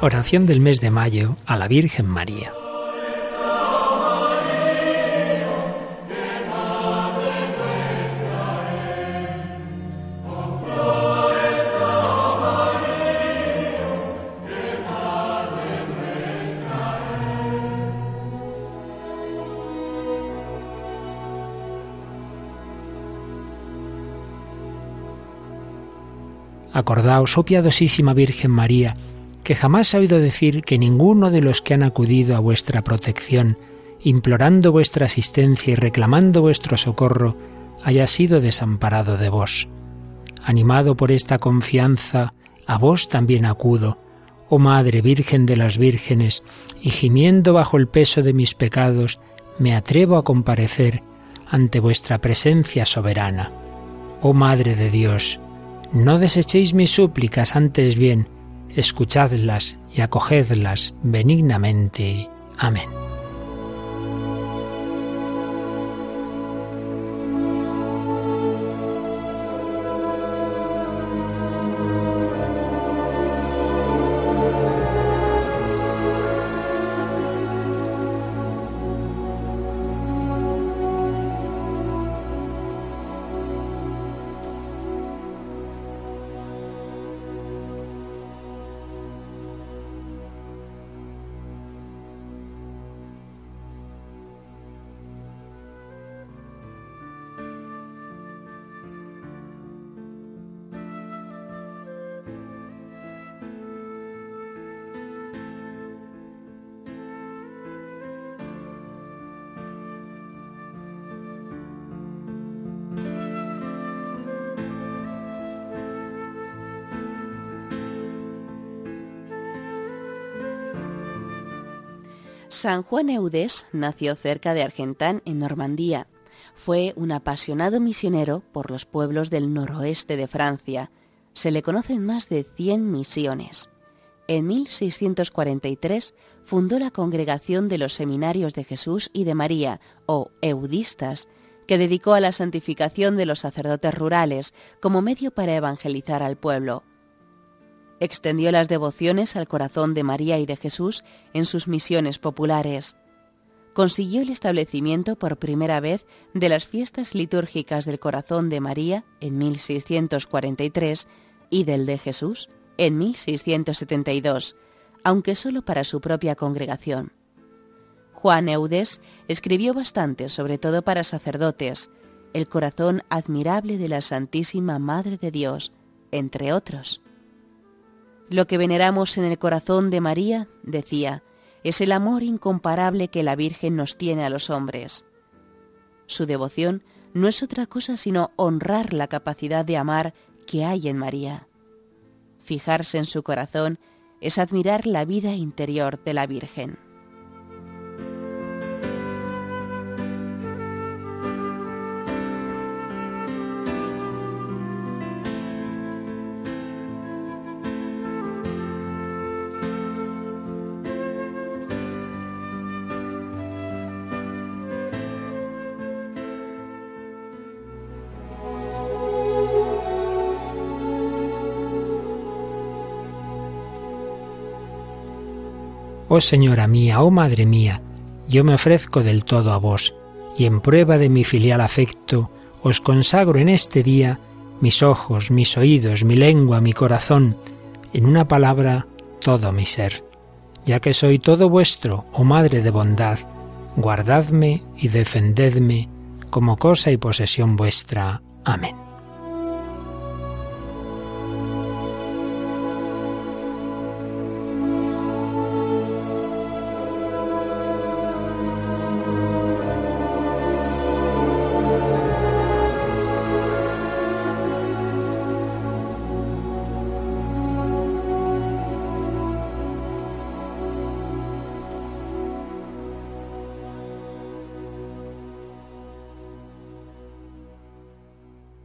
Oración del mes de mayo a la Virgen María. Acordaos, oh piadosísima Virgen María, que jamás ha oído decir que ninguno de los que han acudido a vuestra protección, implorando vuestra asistencia y reclamando vuestro socorro, haya sido desamparado de vos. Animado por esta confianza, a vos también acudo, oh Madre Virgen de las Vírgenes, y gimiendo bajo el peso de mis pecados, me atrevo a comparecer ante vuestra presencia soberana. Oh Madre de Dios, no desechéis mis súplicas, antes bien, escuchadlas y acogedlas benignamente. Amén. San Juan Eudés nació cerca de Argentán, en Normandía. Fue un apasionado misionero por los pueblos del noroeste de Francia. Se le conocen más de 100 misiones. En 1643 fundó la Congregación de los Seminarios de Jesús y de María, o Eudistas, que dedicó a la santificación de los sacerdotes rurales como medio para evangelizar al pueblo extendió las devociones al corazón de María y de Jesús en sus misiones populares. Consiguió el establecimiento por primera vez de las fiestas litúrgicas del corazón de María en 1643 y del de Jesús en 1672, aunque solo para su propia congregación. Juan Eudes escribió bastante, sobre todo para sacerdotes, el corazón admirable de la Santísima Madre de Dios, entre otros. Lo que veneramos en el corazón de María, decía, es el amor incomparable que la Virgen nos tiene a los hombres. Su devoción no es otra cosa sino honrar la capacidad de amar que hay en María. Fijarse en su corazón es admirar la vida interior de la Virgen. Oh Señora mía, oh Madre mía, yo me ofrezco del todo a vos, y en prueba de mi filial afecto, os consagro en este día mis ojos, mis oídos, mi lengua, mi corazón, en una palabra, todo mi ser. Ya que soy todo vuestro, oh Madre de bondad, guardadme y defendedme como cosa y posesión vuestra. Amén.